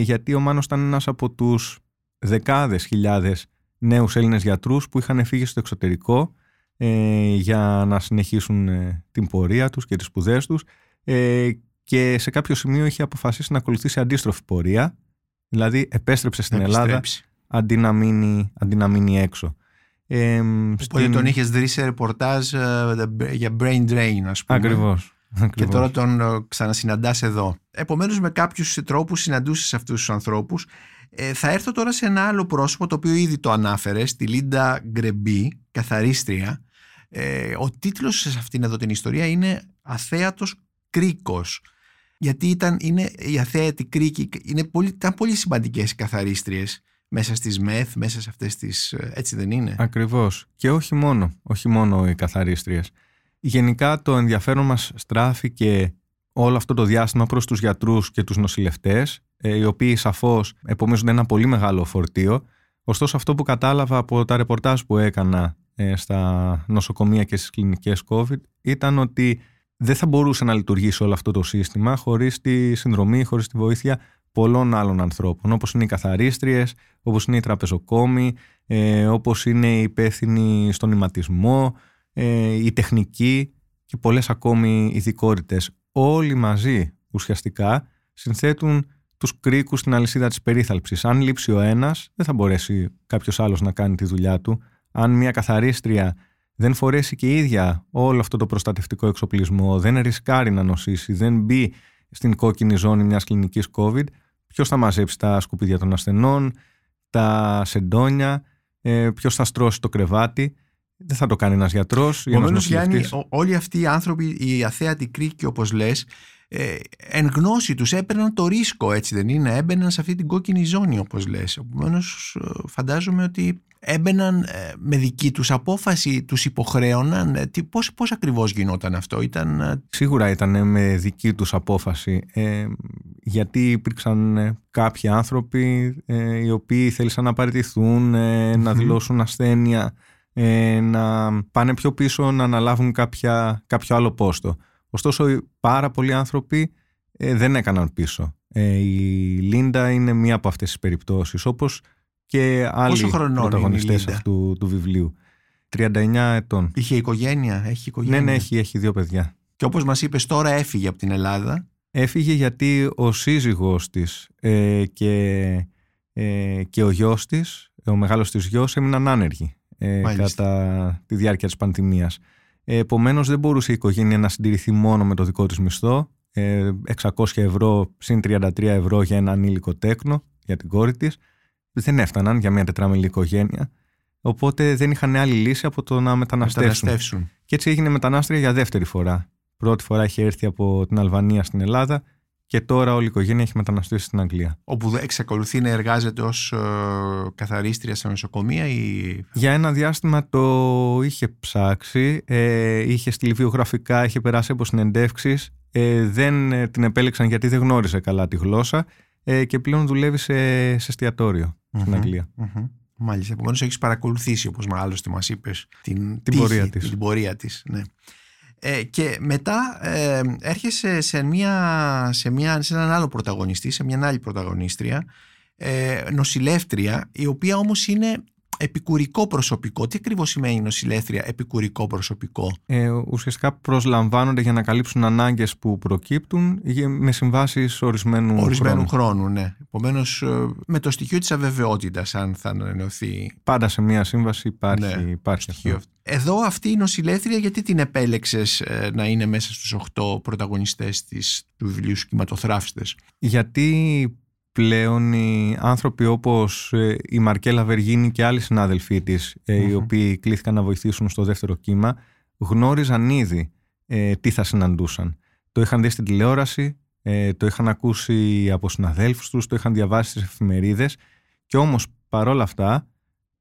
γιατί ο Μάνος ήταν ένας από τους δεκάδες χιλιάδες νέους Έλληνες γιατρούς που είχαν φύγει στο εξωτερικό για να συνεχίσουν την πορεία τους και τις σπουδές τους και σε κάποιο σημείο είχε αποφασίσει να ακολουθήσει αντίστροφη πορεία δηλαδή επέστρεψε στην Ελλάδα αντί να μείνει έξω. Ε, Οπότε στην... τον είχες δει σε ρεπορτάζ ε, για brain drain ας πούμε. Ακριβώς. Και τώρα τον ε, ξανασυναντάς εδώ. Επομένως με κάποιους τρόπους συναντούσες αυτούς τους ανθρώπους. Ε, θα έρθω τώρα σε ένα άλλο πρόσωπο το οποίο ήδη το ανάφερες, τη Λίντα Γκρεμπή, καθαρίστρια. Ε, ο τίτλος σε αυτήν εδώ την ιστορία είναι «Αθέατος κρίκος». Γιατί ήταν, είναι η αθέατη κρίκη, είναι πολύ, ήταν πολύ σημαντικές οι καθαρίστριες μέσα στις ΜΕΘ, μέσα σε αυτές τις... Ε, έτσι δεν είναι; Ακριβώς. Και όχι μόνο, όχι μόνο οι καθαρίστριες. Γενικά το ενδιαφέρον μας στράφηκε όλο αυτό το διάστημα προς τους γιατρούς και τους νοσηλευτές, ε, οι οποίοι σαφώς επομίζουν ένα πολύ μεγάλο φορτίο. Ωστόσο αυτό που κατάλαβα από τα ρεπορτάζ που έκανα ε, στα νοσοκομεία και στις κλινικές COVID ήταν ότι δεν θα μπορούσε να λειτουργήσει όλο αυτό το σύστημα χωρίς τη συνδρομή, χωρίς τη βοήθεια πολλών άλλων ανθρώπων, όπως είναι οι καθαρίστριες, όπως είναι οι τραπεζοκόμοι, ε, όπως είναι οι υπεύθυνοι στον ηματισμό, ε, οι τεχνικοί και πολλές ακόμη ειδικότητες. Όλοι μαζί ουσιαστικά συνθέτουν τους κρίκους στην αλυσίδα της περίθαλψης. Αν λείψει ο ένας, δεν θα μπορέσει κάποιος άλλος να κάνει τη δουλειά του. Αν μια καθαρίστρια δεν φορέσει και η ίδια όλο αυτό το προστατευτικό εξοπλισμό, δεν ρισκάρει να νοσήσει, δεν μπει στην κόκκινη ζώνη μιας κλινικής COVID, ποιος θα μαζέψει τα σκουπίδια των ασθενών, τα σεντόνια, ε, ποιος θα στρώσει το κρεβάτι. Δεν θα το κάνει ένας γιατρός. Επομένως, Γιάννη, όλοι αυτοί οι άνθρωποι, οι αθέατοι κρίκοι, όπως λες, ε, εν γνώση τους έπαιρναν το ρίσκο έτσι δεν είναι έμπαιναν σε αυτή την κόκκινη ζώνη όπως λες Επομένως, ε, φαντάζομαι ότι έμπαιναν ε, με δική τους απόφαση τους υποχρέωναν ε, τι, πώς, πώς ακριβώς γινόταν αυτό ήταν... Σίγουρα ήταν με δική τους απόφαση γιατί υπήρξαν κάποιοι άνθρωποι οι οποίοι θέλησαν να παραιτηθούν να δηλώσουν ασθένεια να πάνε πιο πίσω να αναλάβουν κάποια, κάποιο άλλο πόστο Ωστόσο, πάρα πολλοί άνθρωποι ε, δεν έκαναν πίσω. Ε, η Λίντα είναι μία από αυτές τις περιπτώσεις, όπως και άλλοι πρωταγωνιστές αυτού του βιβλίου. 39 ετών. Είχε οικογένεια, έχει οικογένεια. Ναι, ναι, έχει, έχει δύο παιδιά. Και όπως μας είπες τώρα έφυγε από την Ελλάδα. Έφυγε γιατί ο σύζυγός της ε, και, ε, και ο γιος της, ο μεγάλος της γιος, έμειναν άνεργοι ε, κατά τη διάρκεια της πανδημίας. Ε, Επομένως, δεν μπορούσε η οικογένεια να συντηρηθεί μόνο με το δικό της μισθό. 600 ε, ευρώ συν 33 ευρώ για ένα ανήλικο τέκνο για την κόρη της. Δεν έφταναν για μια τετράμελη οικογένεια. Οπότε δεν είχαν άλλη λύση από το να μεταναστεύσουν. μεταναστεύσουν. Και έτσι έγινε μετανάστρια για δεύτερη φορά. Πρώτη φορά είχε έρθει από την Αλβανία στην Ελλάδα και τώρα όλη η οικογένεια έχει μεταναστεύσει στην Αγγλία. Όπου εξακολουθεί να εργάζεται ως ε, καθαρίστρια σε νοσοκομεία ή... Για ένα διάστημα το είχε ψάξει, ε, είχε στείλει βιογραφικά, είχε περάσει από συνεντεύξεις, ε, δεν ε, την επέλεξαν γιατί δεν γνώριζε καλά τη γλώσσα ε, και πλέον δουλεύει σε, σε εστιατοριο στην αγγλια mm Μάλιστα, επομένως έχεις παρακολουθήσει όπως άλλωστε μας είπες την, την, πορεία της. την πορεία της. Ναι. Ε, και μετά ε, έρχεσαι σε, μια, σε, μια, σε έναν άλλο πρωταγωνιστή, σε μια άλλη πρωταγωνίστρια, ε, νοσηλεύτρια, η οποία όμως είναι επικουρικό προσωπικό. Τι ακριβώς σημαίνει νοσηλεύτρια επικουρικό προσωπικό; Ε, ουσιαστικά προσλαμβάνονται για να καλύψουν ανάγκες που προκύπτουν με συμβάσεις ορισμένου, ορισμένου χρόνου. χρόνου ναι. Επομένως, ε, με το στοιχείο της αβεβαιότητας αν θα ανανεωθεί. Πάντα σε μια σύμβαση υπάρχει, ναι, υπάρχει στοιχείο αυτό. Εδώ αυτή η νοσηλεύτρια γιατί την επέλεξες ε, να είναι μέσα στους 8 πρωταγωνιστές της, του βιβλίου σου Γιατί πλέον οι άνθρωποι όπως ε, η Μαρκέλα Βεργίνη και άλλοι συνάδελφοί της mm οι οποίοι κλήθηκαν να βοηθήσουν στο δεύτερο κύμα γνώριζαν ήδη ε, τι θα συναντούσαν. Το είχαν δει στην τηλεόραση, ε, το είχαν ακούσει από συναδέλφους τους, το είχαν διαβάσει στις εφημερίδες και όμως παρόλα αυτά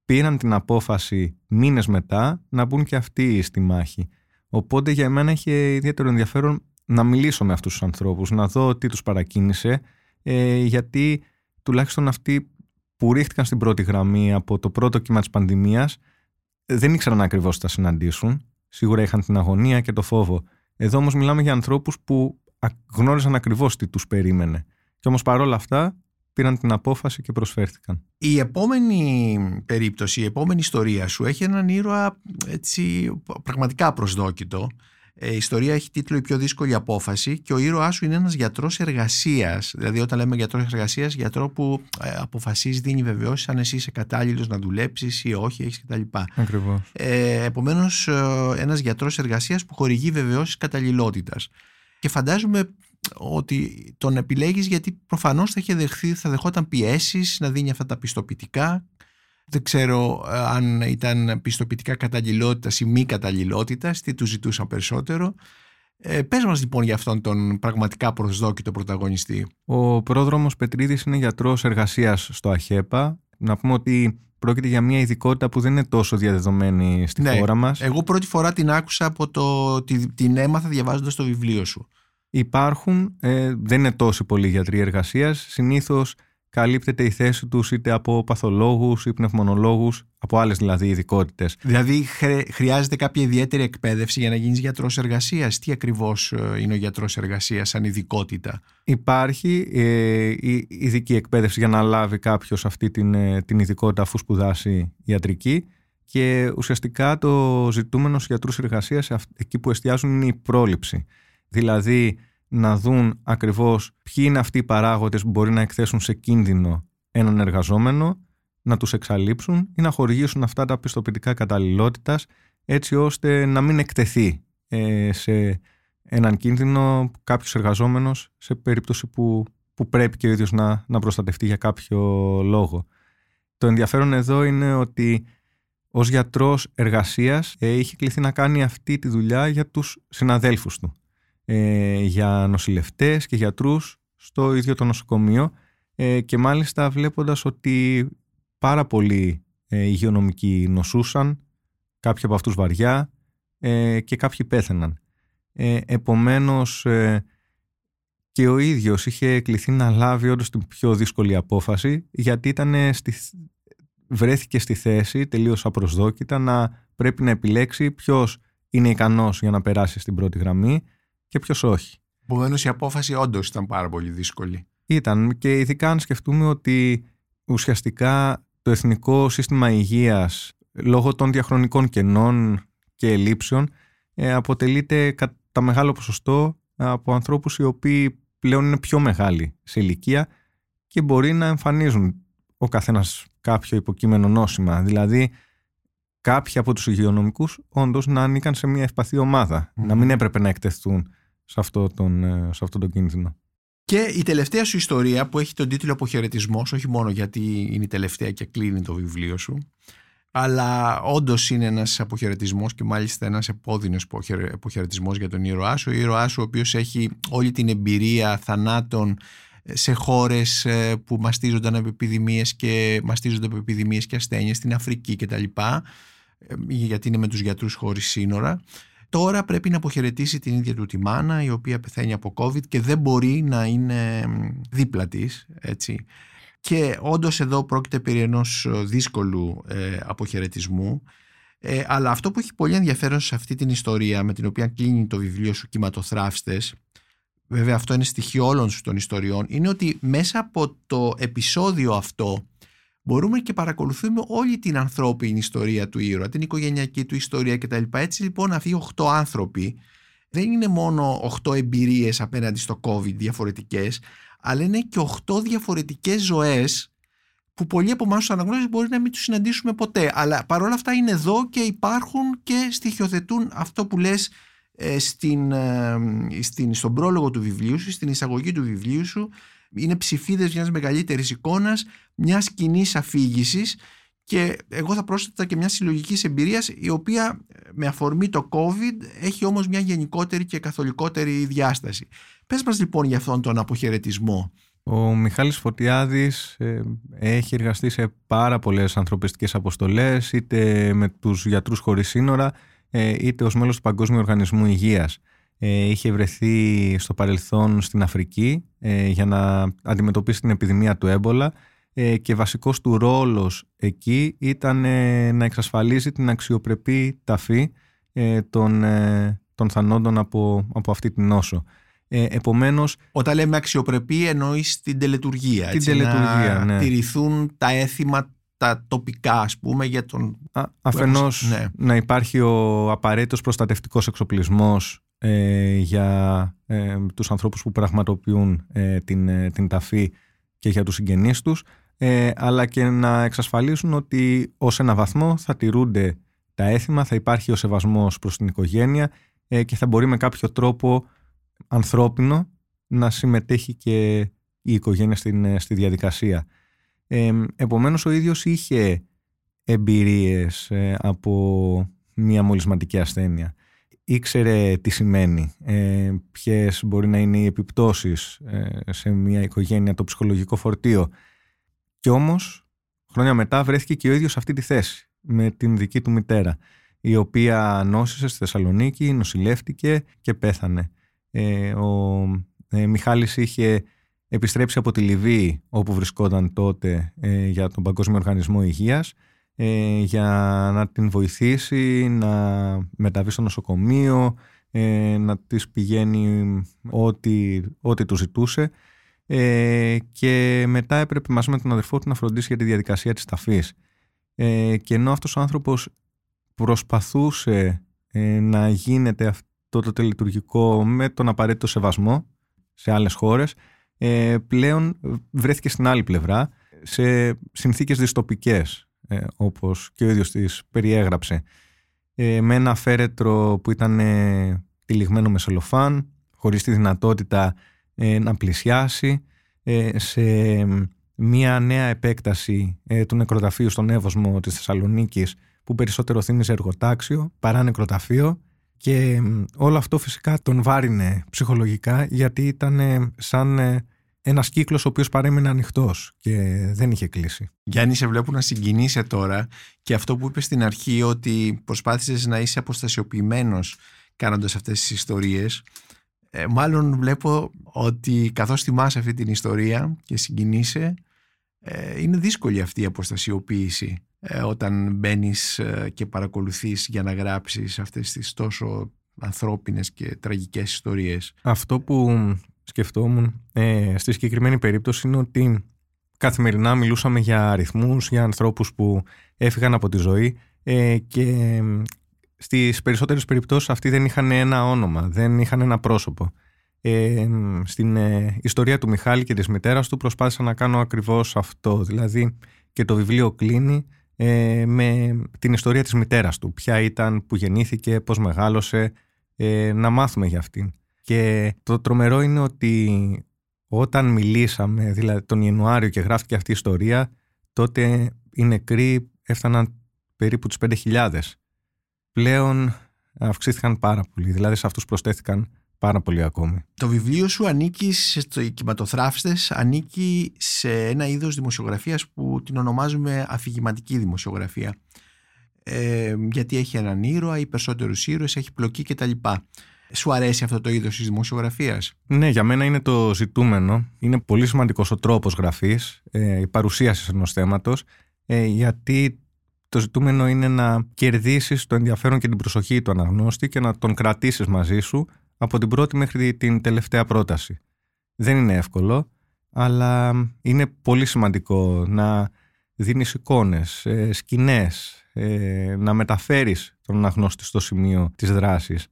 πήραν την απόφαση μήνες μετά να μπουν και αυτοί στη μάχη. Οπότε για μένα είχε ιδιαίτερο ενδιαφέρον να μιλήσω με αυτούς τους ανθρώπους, να δω τι τους παρακίνησε, ε, γιατί τουλάχιστον αυτοί που ρίχτηκαν στην πρώτη γραμμή από το πρώτο κύμα της πανδημίας δεν ήξεραν ακριβώς τι θα συναντήσουν. Σίγουρα είχαν την αγωνία και το φόβο. Εδώ όμως μιλάμε για ανθρώπους που γνώριζαν ακριβώς τι τους περίμενε. Και όμως παρόλα αυτά πήραν την απόφαση και προσφέρθηκαν. Η επόμενη περίπτωση, η επόμενη ιστορία σου έχει έναν ήρωα έτσι, πραγματικά προσδόκητο. Ε, η ιστορία έχει τίτλο «Η πιο δύσκολη απόφαση» και ο ήρωάς σου είναι ένας γιατρός εργασίας. Δηλαδή όταν λέμε γιατρός εργασίας, γιατρό που ε, αποφασίζει, δίνει βεβαιώσεις αν εσύ είσαι κατάλληλος να δουλέψεις ή όχι, έχεις κτλ. Ακριβώς. Ε, επομένως, ε, ένας γιατρός εργασίας που χορηγεί βεβαιώσεις καταλληλότητας. Και φαντάζομαι ότι τον επιλέγεις γιατί προφανώς θα, είχε δεχθεί, θα δεχόταν πιέσεις να δίνει αυτά τα πιστοποιητικά. Δεν ξέρω ε, αν ήταν πιστοποιητικά καταλληλότητας ή μη καταλληλότητας, τι τους ζητούσαν περισσότερο. Ε, πες μας λοιπόν για αυτόν τον πραγματικά προσδόκητο πρωταγωνιστή. Ο πρόδρομος Πετρίδης είναι γιατρός εργασίας στο ΑΧΕΠΑ. Να πούμε ότι πρόκειται για μια ειδικότητα που δεν είναι τόσο διαδεδομένη στη ναι, χώρα μας. Εγώ πρώτη φορά την άκουσα από το, την, την έμαθα διαβάζοντας το βιβλίο σου. Υπάρχουν, ε, δεν είναι τόσοι πολλοί γιατροί εργασίας. Συνήθως καλύπτεται η θέση τους είτε από παθολόγους ή πνευμονολόγους, από άλλες δηλαδή ειδικότητες. Δηλαδή χρειάζεται κάποια ιδιαίτερη εκπαίδευση για να γίνεις γιατρός εργασίας; Τι ακριβώς ε, είναι ο γιατρός εργασίας σαν ειδικότητα; Υπάρχει ε, η ειδική εκπαίδευση για να λάβει κάποιος αυτή την, ε, την ειδικότητα αφού σπουδάσει ιατρική και ουσιαστικά το ζητούμενο στους γιατρούς εργασίας εκεί που εστιάζουν είναι η πρόληψη. Δηλαδή να δουν ακριβώς ποιοι είναι αυτοί οι παράγοντες που μπορεί να εκθέσουν σε κίνδυνο έναν εργαζόμενο, να τους εξαλείψουν ή να χορηγήσουν αυτά τα πιστοποιητικά καταλληλότητας έτσι ώστε να μην εκτεθεί ε, σε έναν κίνδυνο κάποιος εργαζόμενος σε περίπτωση που, που πρέπει και ο ίδιος να, να προστατευτεί για κάποιο λόγο. Το ενδιαφέρον εδώ είναι ότι ως γιατρός εργασίας ε, είχε κληθεί να κάνει αυτή τη δουλειά για τους συναδέλφους του ε, για νοσηλευτές και γιατρούς στο ίδιο το νοσοκομείο ε, και μάλιστα βλέποντας ότι πάρα πολλοί ε, υγειονομικοί νοσούσαν, κάποιοι από αυτούς βαριά ε, και κάποιοι πέθαιναν. Ε, επομένως ε, και ο ίδιος είχε κληθεί να λάβει όντως την πιο δύσκολη απόφαση γιατί ήταν στη, βρέθηκε στη θέση τελείως απροσδόκητα να πρέπει να επιλέξει ποιος είναι ικανός για να περάσει στην πρώτη γραμμή και ποιος όχι. Επομένως η απόφαση όντως ήταν πάρα πολύ δύσκολη. Ήταν και ειδικά αν σκεφτούμε ότι ουσιαστικά το εθνικό σύστημα υγείας λόγω των διαχρονικών κενών και ελλείψεων ε, αποτελείται κατά μεγάλο ποσοστό από ανθρώπους οι οποίοι πλέον είναι πιο μεγάλοι σε ηλικία και μπορεί να εμφανίζουν ο καθένας κάποιο υποκείμενο νόσημα. Δηλαδή κάποιοι από τους υγειονομικούς όντως να ανήκαν σε μια ευπαθή να μην έπρεπε να εκτεθούν σε αυτό τον, ε, σε αυτό τον κίνδυνο. Και η τελευταία σου ιστορία που έχει τον τίτλο Αποχαιρετισμός, όχι μόνο γιατί είναι η τελευταία και κλείνει το βιβλίο σου, αλλά όντως είναι ένας αποχαιρετισμός και μάλιστα ένας επώδυνος αποχαιρετισμός για τον ήρωά σου. Ο ήρωάς σου, ο οποίος έχει όλη την εμπειρία θανάτων σε χώρες ε, που μαστίζονταν από επιδημίες και μαστίζονται από επιδημίες και ασθένειες στην Αφρική κτλ. Ε, γιατί είναι με τους γιατρούς χωρίς σύνορα. Τώρα πρέπει να αποχαιρετήσει την ίδια του τη μάνα η οποία πεθαίνει από COVID και δεν μπορεί να είναι δίπλα της, έτσι. Και όντως εδώ πρόκειται περί ενός δύσκολου ε, αποχαιρετισμού ε, αλλά αυτό που έχει πολύ ενδιαφέρον σε αυτή την ιστορία με την οποία κλείνει το βιβλίο σου «Κυματοθράφστες» βέβαια αυτό είναι στοιχείο όλων σου των ιστοριών είναι ότι μέσα από το επεισόδιο αυτό μπορούμε και παρακολουθούμε όλη την ανθρώπινη ιστορία του ήρωα, την οικογενειακή του ιστορία κτλ. Έτσι λοιπόν αυτοί οι οχτώ άνθρωποι δεν είναι μόνο οχτώ εμπειρίες απέναντι στο COVID διαφορετικές, αλλά είναι και οχτώ διαφορετικές ζωές που πολλοί από εμάς τους μπορεί να μην τους συναντήσουμε ποτέ. Αλλά παρόλα αυτά είναι εδώ και υπάρχουν και στοιχειοθετούν αυτό που λες ε, στην, ε, στην, στον πρόλογο του βιβλίου σου, στην εισαγωγή του βιβλίου σου είναι ψηφίδες μιας μεγαλύτερης εικόνας, μιας κοινής αφήγησης και εγώ θα πρόσθετα και μιας συλλογικής εμπειρίας η οποία με αφορμή το COVID έχει όμως μια γενικότερη και καθολικότερη διάσταση. Πες μας λοιπόν για αυτόν τον αποχαιρετισμό. Ο Μιχάλης Φωτιάδης ε, έχει εργαστεί σε πάρα πολλές ανθρωπιστικές αποστολές είτε με τους γιατρούς χωρίς σύνορα ε, είτε ως μέλος του Παγκόσμιου Οργανισμού Υγείας. Ε, είχε βρεθεί στο παρελθόν στην Αφρική ε, για να αντιμετωπίσει την επιδημία του έμπολα και βασικός του ρόλος εκεί ήταν να εξασφαλίζει την αξιοπρεπή ταφή των, των θανόντων από, από αυτή την νόσο. Ε, επομένως, Όταν λέμε αξιοπρεπή εννοείς την τελετουργία. Την τελετουργία, να ναι. τηρηθούν τα έθιμα τα τοπικά ας πούμε για τον... Α, αφενός ναι. να υπάρχει ο απαραίτητος προστατευτικός εξοπλισμός ε, για ε, τους ανθρώπους που πραγματοποιούν ε, την, ε, την ταφή και για τους συγγενείς τους ε, αλλά και να εξασφαλίσουν ότι ως ένα βαθμό θα τηρούνται τα έθιμα, θα υπάρχει ο σεβασμός προς την οικογένεια και θα μπορεί με κάποιο τρόπο ανθρώπινο να συμμετέχει και η οικογένεια στην, στη διαδικασία. Ε, επομένως ο ίδιος είχε εμπειρίες ε, από μια μολυσματική ασθένεια. Ήξερε τι σημαίνει, ε, ποιες μπορεί να είναι οι επιπτώσεις ε, σε μια οικογένεια, το ψυχολογικό φορτίο. Και όμως, χρόνια μετά βρέθηκε και ο ίδιος σε αυτή τη θέση, με την δική του μητέρα, η οποία νόσησε στη Θεσσαλονίκη, νοσηλεύτηκε και πέθανε. Ε, ο ε, Μιχάλης είχε επιστρέψει από τη Λιβύη όπου βρισκόταν τότε ε, για τον Παγκόσμιο Οργανισμό Υγείας ε, για να την βοηθήσει να μεταβεί στο νοσοκομείο, ε, να της πηγαίνει ό,τι, ό,τι του ζητούσε και μετά έπρεπε μαζί με τον αδερφό του να φροντίσει για τη διαδικασία της ταφής. και ενώ αυτός ο άνθρωπος προσπαθούσε να γίνεται αυτό το τελειτουργικό με τον απαραίτητο σεβασμό σε άλλες χώρες ε, πλέον βρέθηκε στην άλλη πλευρά σε συνθήκες δυστοπικές ε, όπως και ο ίδιος της περιέγραψε. Ε, με ένα φέρετρο που ήταν ε, τυλιγμένο με σελοφάν χωρίς τη δυνατότητα ε, να πλησιάσει σε μια νέα επέκταση του νεκροταφείου στον Εύωσμο της Θεσσαλονίκης που περισσότερο θύμιζε εργοτάξιο παρά νεκροταφείο και όλο αυτό φυσικά τον βάρινε ψυχολογικά γιατί ήταν σαν ένας κύκλος ο οποίος παρέμεινε ανοιχτός και δεν είχε κλείσει. Γιάννη, σε βλέπω να συγκινείσαι τώρα και αυτό που είπες στην αρχή ότι προσπάθησες να είσαι αποστασιοποιημένος κάνοντας αυτές τις ιστορίες ε, μάλλον βλέπω ότι καθώς θυμάσαι αυτή την ιστορία και συγκινείσαι ε, είναι δύσκολη αυτή η αποστασιοποίηση ε, όταν μπαίνεις ε, και παρακολουθείς για να γράψεις αυτές τις τόσο ανθρώπινες και τραγικές ιστορίες. Αυτό που σκεφτόμουν ε, στη συγκεκριμένη περίπτωση είναι ότι καθημερινά μιλούσαμε για αριθμούς, για ανθρώπους που έφυγαν από τη ζωή ε, και στις περισσότερες περιπτώσεις αυτοί δεν είχαν ένα όνομα, δεν είχαν ένα πρόσωπο. Ε, στην ε, ιστορία του Μιχάλη και της μητέρας του προσπάθησα να κάνω ακριβώς αυτό, δηλαδή και το βιβλίο κλείνει ε, με την ιστορία της μητέρας του, ποια ήταν, που γεννήθηκε, πώς μεγάλωσε, ε, να μάθουμε για αυτήν. Και το τρομερό είναι ότι όταν μιλήσαμε, δηλαδή τον Ιανουάριο και γράφτηκε αυτή η ιστορία, τότε οι νεκροί έφταναν περίπου τους 5.000. Πλέον αυξήθηκαν πάρα πολύ, δηλαδή σε αυτούς προσθέθηκαν πάρα πολύ ακόμη. Το βιβλίο σου ανήκει στο κυματοθράφστες, ανήκει σε ένα είδος δημοσιογραφίας που την ονομάζουμε αφηγηματική δημοσιογραφία. Ε, γιατί έχει έναν ήρωα ή περισσότερους ήρωες, έχει πλοκή κτλ. Σου αρέσει αυτό το είδος της δημοσιογραφίας; Ναι, για μένα είναι το ζητούμενο. Είναι πολύ σημαντικός ο τρόπος γραφής, ε, η παρουσίαση ενός θέματος, ε, γιατί το ζητούμενο είναι να κερδίσεις το ενδιαφέρον και την προσοχή του αναγνώστη και να τον κρατήσεις μαζί σου από την πρώτη μέχρι την τελευταία πρόταση. Δεν είναι εύκολο, αλλά είναι πολύ σημαντικό να δίνεις εικόνες, ε, σκηνές, ε, να μεταφέρεις τον αναγνώστη στο σημείο της δράσης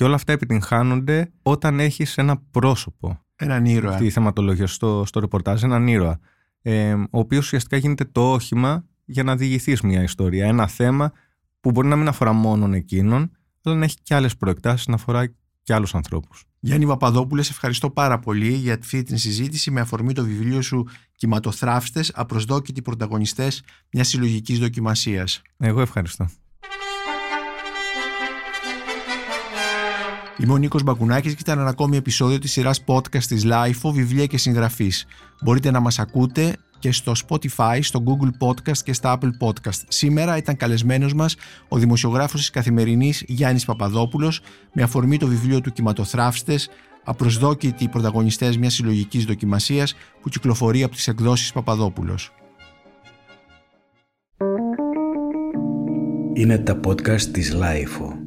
και όλα αυτά επιτυγχάνονται όταν έχεις ένα πρόσωπο. Έναν ήρωα. Τη θεματολογία στο, στο ρεπορτάζ, έναν ήρωα. Ε, ο οποίος ουσιαστικά γίνεται το όχημα για να διηγηθείς μια ιστορία. Ένα θέμα που μπορεί να μην αφορά μόνο εκείνον, αλλά να έχει και άλλες προεκτάσεις, να αφορά και άλλους ανθρώπους. Γιάννη Παπαδόπουλε, ευχαριστώ πάρα πολύ για αυτή την συζήτηση με αφορμή το βιβλίο σου Κυματοθράφστε, απροσδόκητοι πρωταγωνιστές μιας συλλογικής δοκιμασίας. Εγώ ευχαριστώ. Είμαι ο Νίκος Μπακουνάκης και ήταν ένα ακόμη επεισόδιο της σειράς podcast της LIFO, βιβλία και συγγραφής. Μπορείτε να μας ακούτε και στο Spotify, στο Google Podcast και στα Apple Podcast. Σήμερα ήταν καλεσμένος μας ο δημοσιογράφος της Καθημερινής Γιάννης Παπαδόπουλος με αφορμή το βιβλίο του «Κυματοθραύστες» απροσδόκητοι πρωταγωνιστές μιας συλλογικής δοκιμασίας που κυκλοφορεί από τις εκδόσεις Παπαδόπουλος. Είναι τα podcast της LiFO.